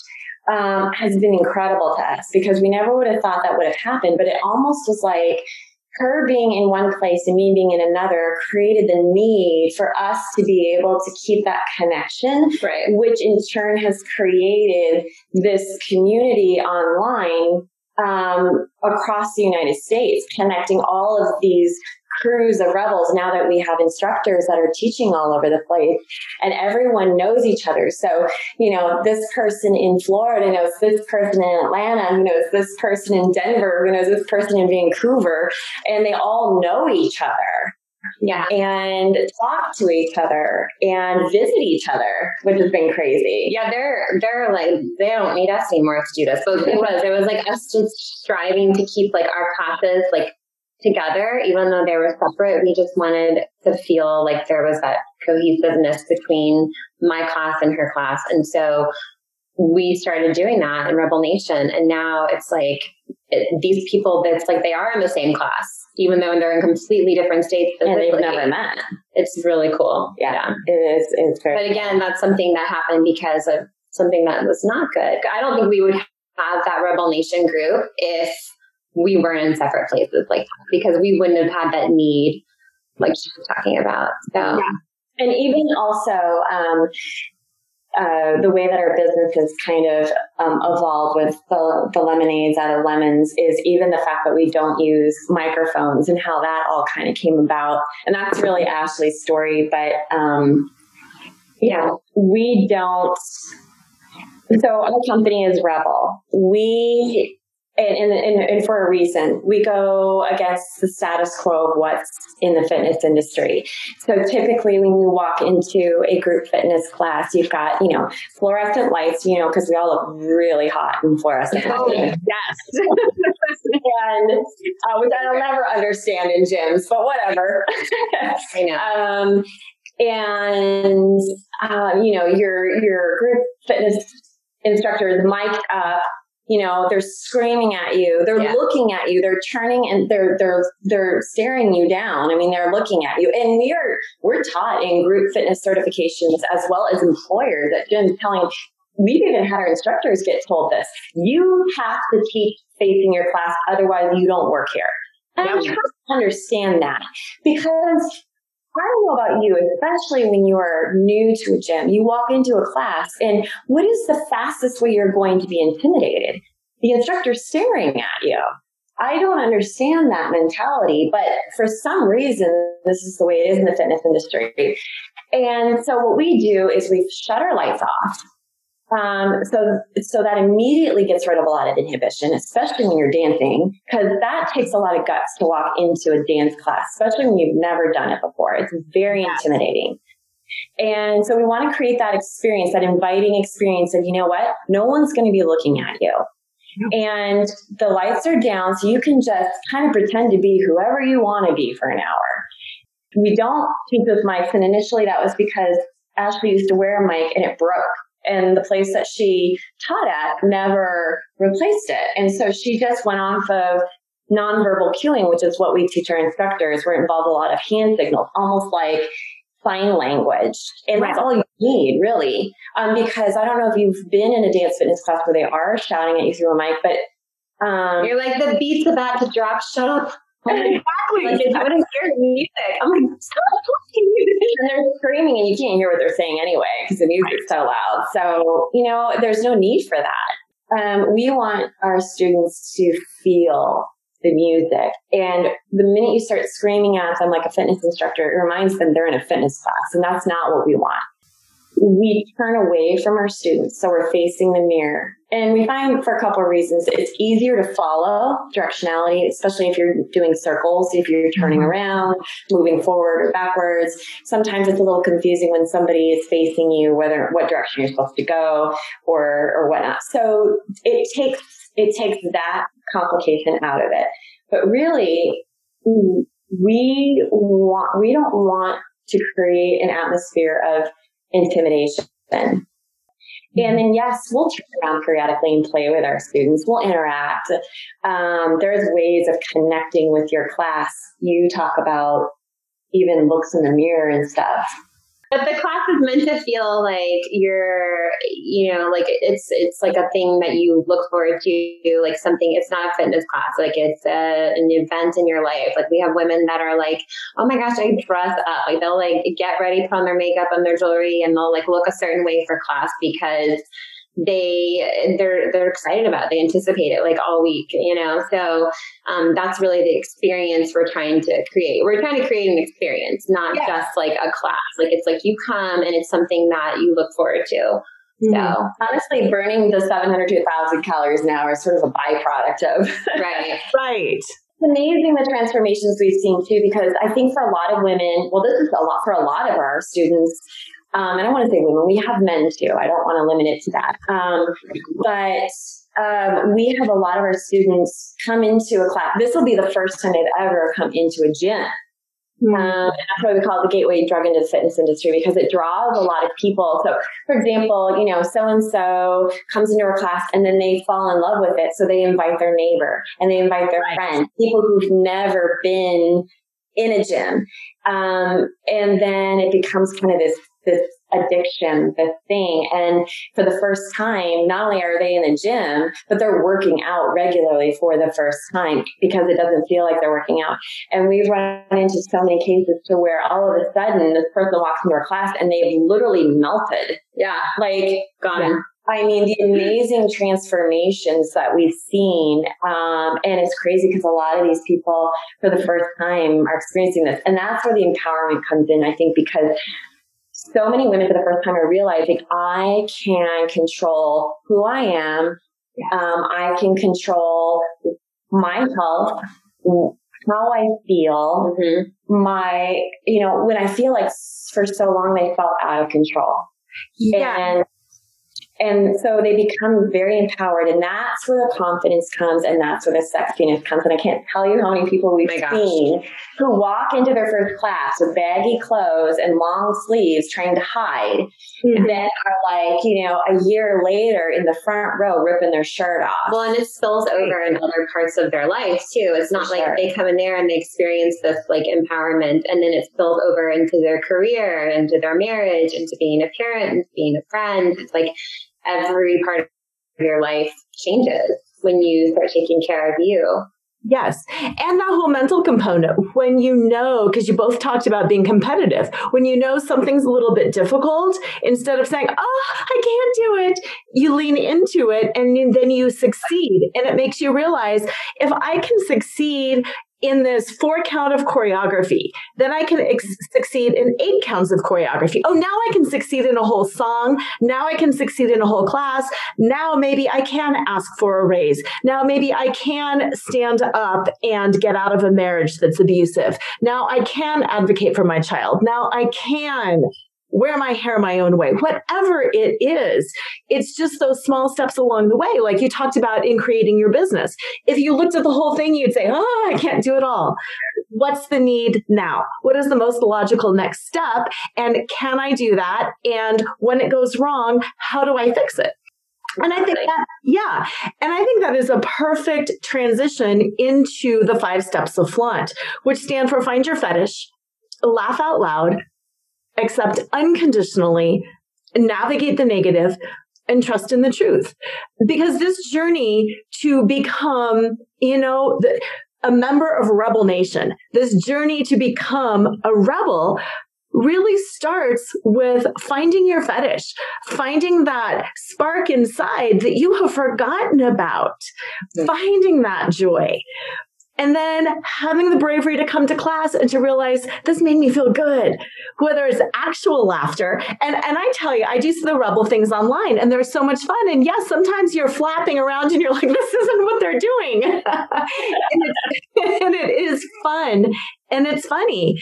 um, has been incredible to us because we never would have thought that would have happened. But it almost was like her being in one place and me being in another created the need for us to be able to keep that connection, right. which in turn has created this community online um, across the United States, connecting all of these crews of rebels now that we have instructors that are teaching all over the place and everyone knows each other. So, you know, this person in Florida knows this person in Atlanta, who knows this person in Denver, who knows this person in Vancouver, and they all know each other. Yeah. And talk to each other and visit each other, which has been crazy. Yeah, they're they're like they don't need us anymore to do this. But it was it was like us just striving to keep like our classes like together, even though they were separate. We just wanted to feel like there was that cohesiveness between my class and her class. And so we started doing that in Rebel Nation. And now it's like it, these people, it's like they are in the same class, even though they're in completely different states. And they've never met. It's really cool. Yeah, yeah. it is. It's very But again, that's something that happened because of something that was not good. I don't think we would have that Rebel Nation group if we weren't in separate places like because we wouldn't have had that need like she was talking about. So, yeah. and even also, um, uh, the way that our business has kind of um, evolved with the, the lemonades out of lemons is even the fact that we don't use microphones and how that all kind of came about. And that's really Ashley's story. But um, yeah, we don't. So our company is Rebel. We and, and, and, for a reason. We go against the status quo of what's in the fitness industry. So typically when you walk into a group fitness class, you've got, you know, fluorescent lights, you know, because we all look really hot in fluorescent oh, yes. and, uh, which I'll never understand in gyms, but whatever. I know. Um, and, uh, you know, your, your group fitness instructor, the mic up, you know they're screaming at you they're yeah. looking at you they're turning and they're they're they're staring you down. I mean they're looking at you. And we're we're taught in group fitness certifications as well as employers that Jen's telling we've even had our instructors get told this you have to teach facing your class otherwise you don't work here. And i'm trying understand that because I don't know about you, especially when you are new to a gym. You walk into a class, and what is the fastest way you're going to be intimidated? The instructor staring at you. I don't understand that mentality, but for some reason, this is the way it is in the fitness industry. And so what we do is we shut our lights off. Um, so, so that immediately gets rid of a lot of inhibition, especially when you're dancing, because that takes a lot of guts to walk into a dance class, especially when you've never done it before. It's very intimidating. And so we want to create that experience, that inviting experience of, you know what? No one's going to be looking at you. And the lights are down, so you can just kind of pretend to be whoever you want to be for an hour. We don't keep those mics, and initially that was because Ashley used to wear a mic and it broke and the place that she taught at never replaced it. And so she just went off of nonverbal cueing, which is what we teach our instructors. We're involved a lot of hand signals, almost like sign language. And right. that's all you need, really. Um, because I don't know if you've been in a dance fitness class where they are shouting at you through a mic, but um, you're like, the beat's about to drop, shut up. Exactly. Like, I want to hear music. I'm like, stop And they're screaming and you can't hear what they're saying anyway because the music's so loud. So, you know, there's no need for that. Um, we want our students to feel the music. And the minute you start screaming at them like a fitness instructor, it reminds them they're in a fitness class. And that's not what we want. We turn away from our students. So we're facing the mirror. And we find for a couple of reasons, it's easier to follow directionality, especially if you're doing circles, if you're turning mm-hmm. around, moving forward or backwards. Sometimes it's a little confusing when somebody is facing you, whether what direction you're supposed to go or, or whatnot. So it takes, it takes that complication out of it. But really, we want, we don't want to create an atmosphere of intimidation. And then, yes, we'll turn around periodically and play with our students. We'll interact. Um, there's ways of connecting with your class. You talk about even looks in the mirror and stuff. But the class is meant to feel like you're, you know, like it's it's like a thing that you look forward to, like something. It's not a fitness class, like it's a, an event in your life. Like we have women that are like, oh my gosh, I dress up. Like they'll like get ready, put on their makeup and their jewelry, and they'll like look a certain way for class because they they're they're excited about they anticipate it like all week you know? So um, that's really the experience we're trying to create. We're trying to create an experience not yeah. just like a class. Like it's like you come and it's something that you look forward to. Mm-hmm. so honestly burning the 700 to 1000 calories an hour is sort of a byproduct of right. Right. It's amazing the transformations we've seen too, because I think for a lot of women, well, this is a lot for a lot of our students, um, I don't want to say women, we have men too. I don't want to limit it to that. Um, but um, we have a lot of our students come into a class. This will be the first time they've ever come into a gym. Mm-hmm. Um, that's why we call it the gateway drug into the fitness industry because it draws a lot of people. So, for example, you know, so and so comes into our class and then they fall in love with it. So they invite their neighbor and they invite their right. friend, people who've never been in a gym. Um, and then it becomes kind of this this addiction, this thing. And for the first time, not only are they in the gym, but they're working out regularly for the first time because it doesn't feel like they're working out. And we've run into so many cases to where all of a sudden this person walks into our class and they've literally melted. Yeah. Like gone. Yeah. I mean, the amazing transformations that we've seen. Um, and it's crazy because a lot of these people for the first time are experiencing this. And that's where the empowerment comes in, I think, because so many women for the first time are realizing I can control who I am. Um, I can control my health, how I feel, mm-hmm. my, you know, when I feel like for so long they felt out of control. Yeah. And and so they become very empowered. And that's where the confidence comes and that's where the sexiness comes. And I can't tell you how many people we've seen who walk into their first class with baggy clothes and long sleeves trying to hide. Mm-hmm. And then are like, you know, a year later in the front row ripping their shirt off. Well, and it spills over in other parts of their life too. It's not like they come in there and they experience this like empowerment and then it spills over into their career, into their marriage, into being a parent, being a friend. It's like every part of your life changes when you start taking care of you. Yes. And that whole mental component, when you know, because you both talked about being competitive, when you know something's a little bit difficult, instead of saying, oh, I can't do it, you lean into it and then you succeed. And it makes you realize if I can succeed in this four count of choreography. Then I can ex- succeed in eight counts of choreography. Oh, now I can succeed in a whole song. Now I can succeed in a whole class. Now maybe I can ask for a raise. Now maybe I can stand up and get out of a marriage that's abusive. Now I can advocate for my child. Now I can wear my hair my own way, whatever it is. It's just those small steps along the way, like you talked about in creating your business. If you looked at the whole thing, you'd say, Oh, I can't do it all. What's the need now? What is the most logical next step? And can I do that? And when it goes wrong, how do I fix it? And I think that, yeah. And I think that is a perfect transition into the five steps of flaunt, which stand for find your fetish, laugh out loud, accept unconditionally, navigate the negative, and trust in the truth. Because this journey to become, you know, the, a member of Rebel Nation, this journey to become a rebel really starts with finding your fetish, finding that spark inside that you have forgotten about, finding that joy. And then having the bravery to come to class and to realize this made me feel good, whether it's actual laughter. And, and I tell you, I do see the rebel things online and they're so much fun. And yes, sometimes you're flapping around and you're like, this isn't what they're doing. and, and it is fun and it's funny.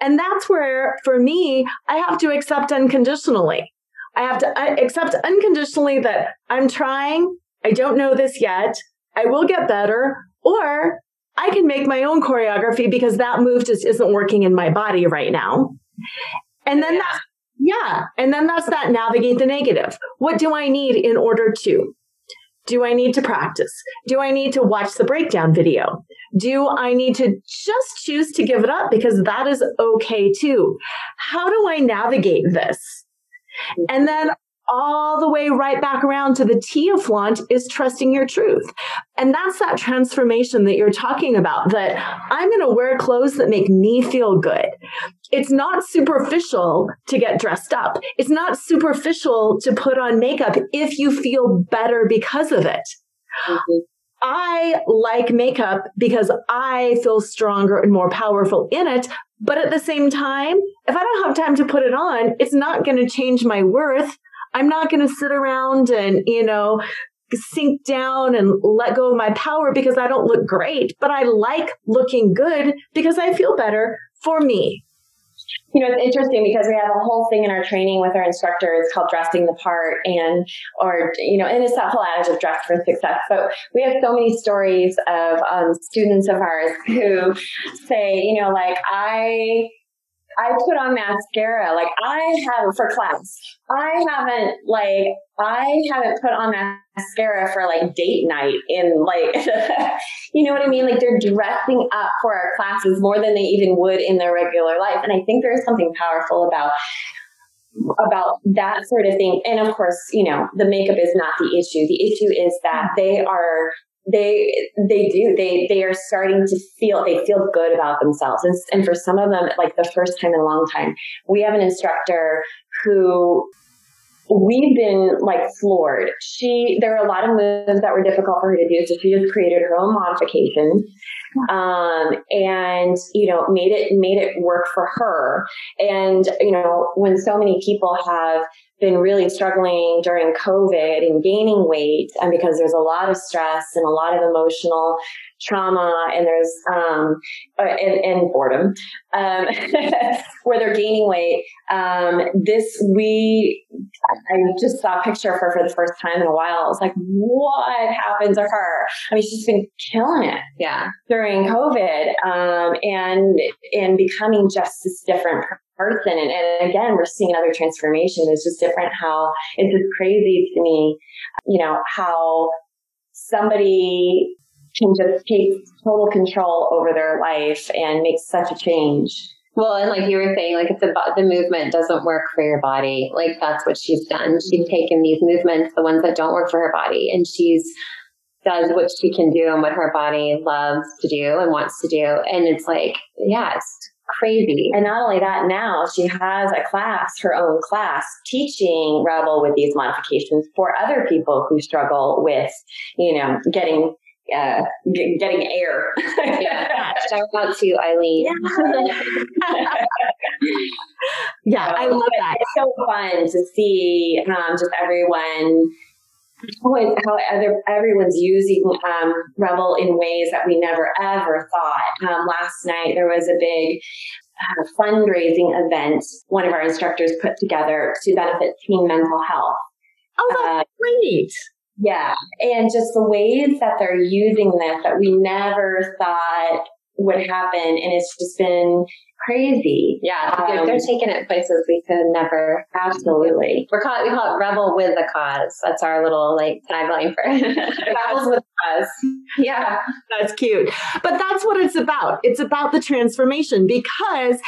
And that's where, for me, I have to accept unconditionally. I have to accept unconditionally that I'm trying. I don't know this yet. I will get better. Or I can make my own choreography because that move just isn't working in my body right now. And then that's, yeah. And then that's that navigate the negative. What do I need in order to? Do I need to practice? Do I need to watch the breakdown video? Do I need to just choose to give it up because that is okay too? How do I navigate this? And then all the way right back around to the T of flaunt is trusting your truth. And that's that transformation that you're talking about that I'm going to wear clothes that make me feel good. It's not superficial to get dressed up. It's not superficial to put on makeup if you feel better because of it. Mm-hmm. I like makeup because I feel stronger and more powerful in it. But at the same time, if I don't have time to put it on, it's not going to change my worth. I'm not going to sit around and, you know, sink down and let go of my power because I don't look great, but I like looking good because I feel better for me. You know, it's interesting because we have a whole thing in our training with our instructors called dressing the part and, or, you know, and it's that whole adage of dress for success. But we have so many stories of um, students of ours who say, you know, like, I, I put on mascara. Like I have for class. I haven't like I haven't put on mascara for like date night in like you know what I mean? Like they're dressing up for our classes more than they even would in their regular life. And I think there's something powerful about about that sort of thing. And of course, you know, the makeup is not the issue. The issue is that they are they they do they they are starting to feel they feel good about themselves. And, and for some of them like the first time in a long time we have an instructor who we've been like floored. She there are a lot of moves that were difficult for her to do so she just created her own modification um, and you know made it made it work for her. And you know when so many people have been really struggling during COVID and gaining weight, and because there's a lot of stress and a lot of emotional trauma, and there's um, uh, and, and boredom, um, where they're gaining weight. Um, this we, I just saw a picture of her for the first time in a while. I was like, what happened to her? I mean, she's been killing it, yeah, during COVID, um, and and becoming just this different person. And, and again, we're seeing another transformation. It's just different how it's just crazy to me, you know, how somebody can just take total control over their life and make such a change. Well, and like you were saying, like it's about the movement doesn't work for your body. Like that's what she's done. She's taken these movements, the ones that don't work for her body, and she's does what she can do and what her body loves to do and wants to do. And it's like, yeah, it's crazy. And not only that, now she has a class, her own class, teaching Rebel with these modifications for other people who struggle with, you know, getting uh, g- getting air. yeah. Shout out to Eileen. Yeah, yeah I love that. It's so fun to see um, just everyone how other, everyone's using um, Rebel in ways that we never ever thought. Um, last night there was a big uh, fundraising event one of our instructors put together to benefit teen mental health. Oh, that's uh, great. Yeah. And just the ways that they're using this that we never thought would happen. And it's just been crazy. Yeah, um, they're taking it places we could never. Absolutely, we're call it, we call it rebel with the cause. That's our little like tagline for rebels with cause. Yeah, that's cute. But that's what it's about. It's about the transformation because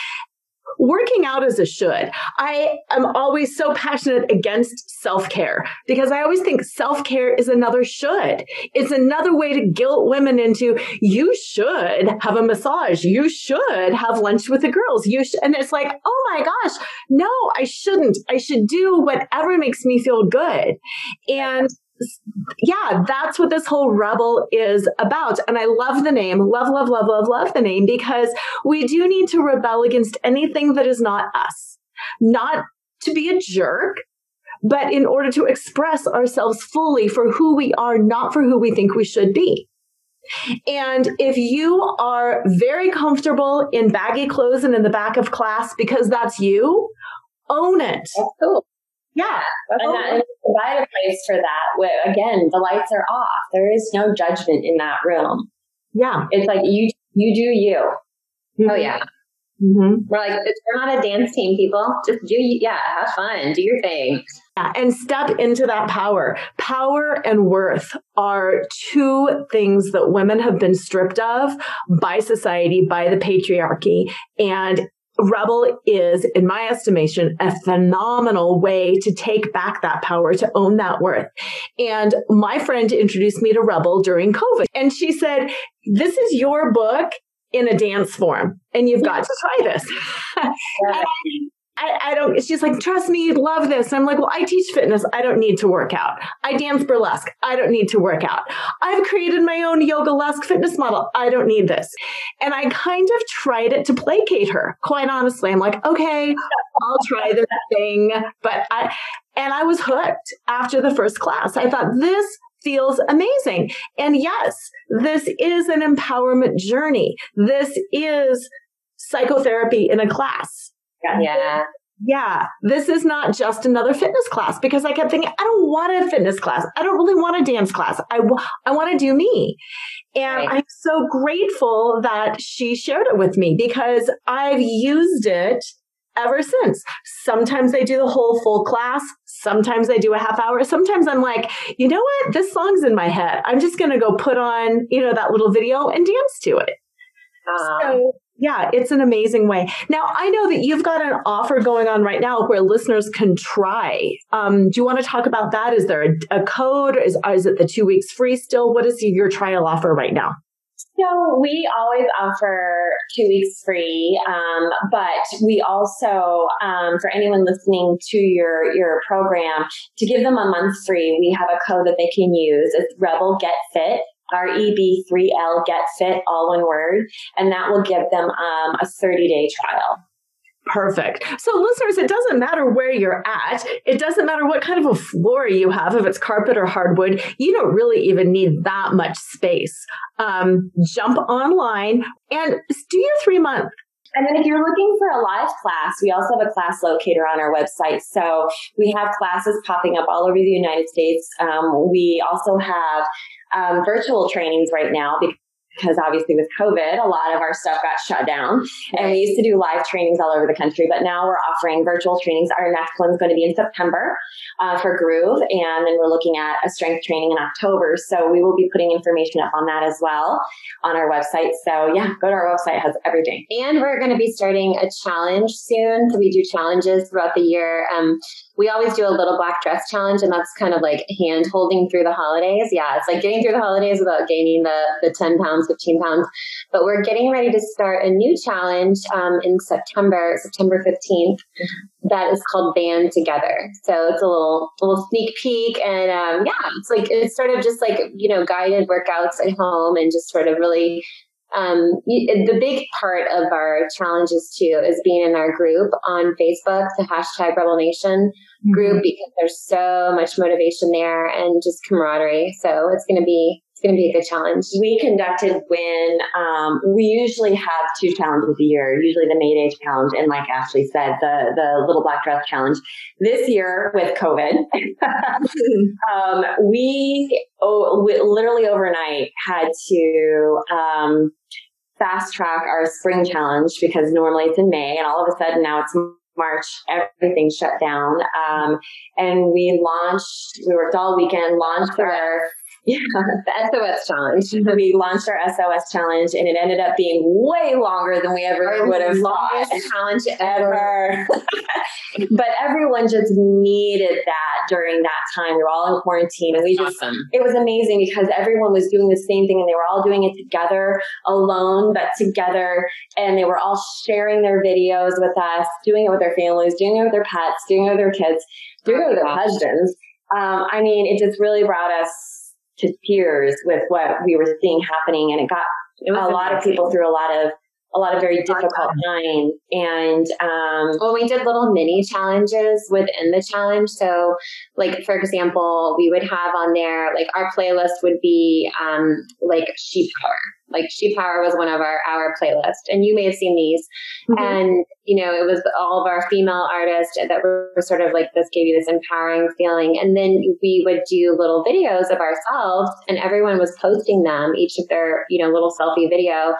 working out is a should. I am always so passionate against self care because I always think self care is another should. It's another way to guilt women into you should have a massage. You should have lunch with the girls. You should, and it's like, oh my gosh, no, I shouldn't. I should do whatever makes me feel good. And yeah, that's what this whole rebel is about. And I love the name, love, love, love, love, love the name because we do need to rebel against anything that is not us, not to be a jerk, but in order to express ourselves fully for who we are, not for who we think we should be. And if you are very comfortable in baggy clothes and in the back of class because that's you, own it. That's cool. Yeah. And, that, provide a place for that. Where, again, the lights are off. There is no judgment in that room. Yeah. It's like you, you do you. Mm-hmm. Oh yeah. Mm-hmm. We're like, we're not a dance team, people. Just do, yeah, have fun, do your thing. Yeah, and step into that power. Power and worth are two things that women have been stripped of by society, by the patriarchy. And Rebel is, in my estimation, a phenomenal way to take back that power, to own that worth. And my friend introduced me to Rebel during COVID. And she said, This is your book in a dance form, and you've got to try this. I, I, don't, she's like, trust me, love this. I'm like, well, I teach fitness. I don't need to work out. I dance burlesque. I don't need to work out. I've created my own yoga-esque fitness model. I don't need this. And I kind of tried it to placate her. Quite honestly, I'm like, okay, I'll try this thing. But I, and I was hooked after the first class. I thought this feels amazing. And yes, this is an empowerment journey. This is psychotherapy in a class. Yeah. Yeah, this is not just another fitness class because I kept thinking, I don't want a fitness class. I don't really want a dance class. I, w- I want to do me. And right. I'm so grateful that she shared it with me because I've used it ever since. Sometimes I do the whole full class. Sometimes I do a half hour. Sometimes I'm like, you know what? This song's in my head. I'm just going to go put on, you know, that little video and dance to it. So yeah, it's an amazing way. Now, I know that you've got an offer going on right now where listeners can try. Um, do you want to talk about that? Is there a, a code? Is, is it the two weeks free still? What is your trial offer right now? So we always offer two weeks free, um, but we also, um, for anyone listening to your your program, to give them a month free, we have a code that they can use. It's Rebel Get Fit. REB3L Get Fit, all one word, and that will give them um, a 30 day trial. Perfect. So, listeners, it doesn't matter where you're at. It doesn't matter what kind of a floor you have, if it's carpet or hardwood. You don't really even need that much space. Um, jump online and do your three month and then if you're looking for a live class, we also have a class locator on our website. So we have classes popping up all over the United States. Um, we also have um, virtual trainings right now because obviously with COVID, a lot of our stuff got shut down. And we used to do live trainings all over the country, but now we're offering virtual trainings. Our next one's going to be in September uh, for Groove, and then we're looking at a strength training in October. So we will be putting information up on that as well on our website. So yeah, go to our website; it has everything. And we're going to be starting a challenge soon. So we do challenges throughout the year. Um, we always do a little black dress challenge and that's kind of like hand holding through the holidays. Yeah, it's like getting through the holidays without gaining the, the 10 pounds, 15 pounds. But we're getting ready to start a new challenge um, in September, September 15th. That is called Band Together. So it's a little little sneak peek, and um, yeah, it's like it's sort of just like you know guided workouts at home, and just sort of really um, the big part of our challenges too is being in our group on Facebook, the hashtag Rebel Nation group, mm-hmm. because there's so much motivation there and just camaraderie. So it's going to be it's going to be a good challenge. We conducted when um, we usually have two challenges a year, usually the May Day challenge and like Ashley said, the the little black dress challenge. This year with COVID, um, we, oh, we literally overnight had to um, fast track our spring challenge because normally it's in May and all of a sudden now it's March, everything shut down. Um, and we launched, we worked all weekend, launched our Yeah, the SOS challenge. we launched our SOS challenge and it ended up being way longer than we ever would have longest thought. challenge ever. Ever. but everyone just needed that during that time. We were all in quarantine and we just Awesome. it was amazing because everyone was doing the same thing and they were all doing it together, alone, but together. And they were all sharing their videos with us, doing it with their families, doing it with their pets, doing it with their kids, doing it with their husbands. Um, I mean, it just really brought us to tears with what we were seeing happening. And it got It a was lot of people through a lot of, a lot of very difficult times. And, um, Well, we did little mini challenges within the challenge. So, like for example, we would have on there like our playlist would be um, like she power. Like she power was one of our our playlist, and you may have seen these. Mm-hmm. And you know, it was all of our female artists that were sort of like this gave you this empowering feeling. And then we would do little videos of ourselves, and everyone was posting them, each of their you know little selfie video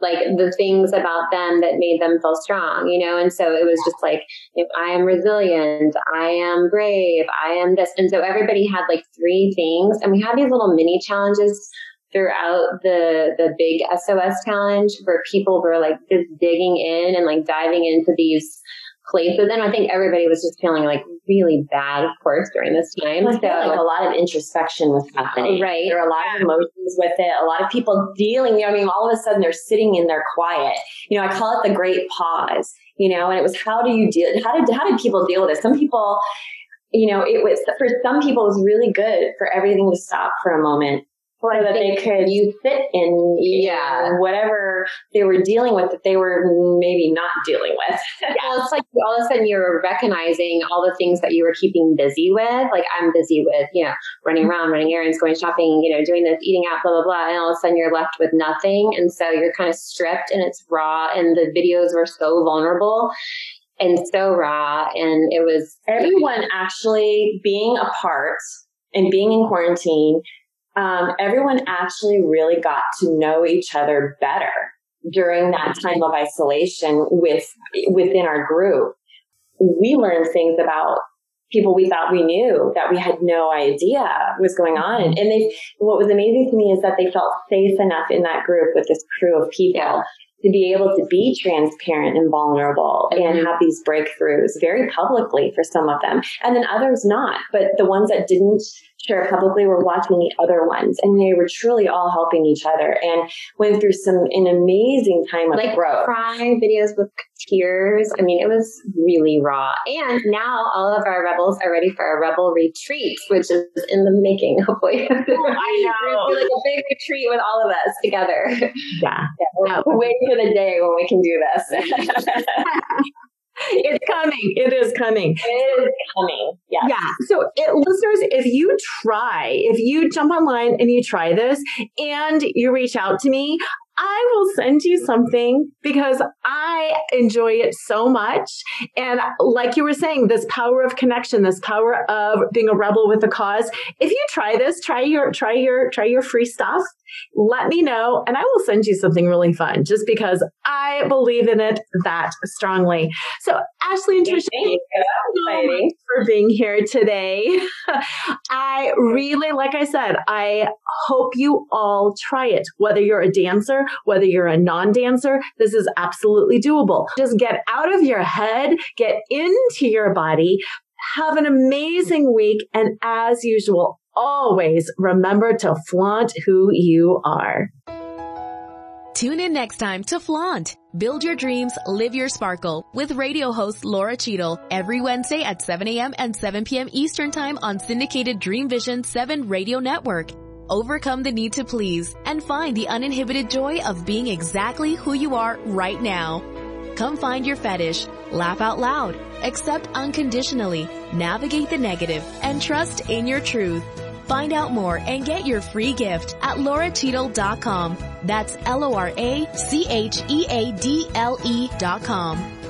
like the things about them that made them feel strong, you know? And so it was just like, if I am resilient, I am brave, I am this. And so everybody had like three things and we had these little mini challenges throughout the, the big SOS challenge where people were like just digging in and like diving into these places. then I think everybody was just feeling like really bad, of course, during this time. So like a lot of introspection was happening. Right. There were a lot of emotions with it. A lot of people dealing. You know, I mean, all of a sudden they're sitting in their quiet. You know, I call it the great pause. You know, and it was how do you deal? How did how did people deal with it? Some people, you know, it was for some people it was really good for everything to stop for a moment. That they could you sit in Yeah. whatever they were dealing with that they were maybe not dealing with. Well, it's like all of a sudden you're recognizing all the things that you were keeping busy with. Like I'm busy with, you know, running around, running errands, going shopping, you know, doing this, eating out, blah, blah, blah. And all of a sudden you're left with nothing. And so you're kind of stripped and it's raw and the videos were so vulnerable and so raw. And it was everyone actually being apart and being in quarantine, um, everyone actually really got to know each other better during that time of isolation with within our group. We learned things about people we thought we knew that we had no idea was going on. And, and they, what was amazing to me is that they felt safe enough in that group with this crew of people Yeah. to be able to be transparent and vulnerable and Mhm. have these breakthroughs very publicly for some of them and then others not but the ones that didn't share publicly were watching the other ones and they were truly all helping each other and went through some an amazing time of like growth cry videos with tears. I mean, it was really raw. And now all of our rebels are ready for a rebel retreat, which is in the making, oh, hopefully. Oh, I know. like a big retreat with all of us together. Yeah. yeah, we're waiting for the day when we can do this It's coming. It is coming. it is coming yes. Yeah. So, it, listeners, if you try, if you jump online and you try this and you reach out to me, I will send you something because I enjoy it so much. And like you were saying, this power of connection, this power of being a rebel with a cause. If you try this, try your, try your, try your free stuff. Let me know and I will send you something really fun just because I believe in it that strongly. So Ashley and Tricia, Thank you. so for being here today. I really, like I said, I hope you all try it. Whether you're a whether you're a non dancer, this is absolutely doable. Just get out of your head, get into your body, have an amazing week. And as usual, always remember to flaunt who you are. Tune in next time to Flaunt. Build your dreams, live your sparkle with radio host Laura Cheadle every Wednesday at 7 a.m. and 7 p.m. Eastern Time on syndicated Dream Vision 7 radio network. Overcome the need to please and find the uninhibited joy of being exactly who you are right now. Come find your fetish, laugh out loud, accept unconditionally, navigate the negative, and trust in your truth. Find out more and get your free gift at lauracheadle.com. That's L-O-R-A-C-H-E-A-D-L-E dot com.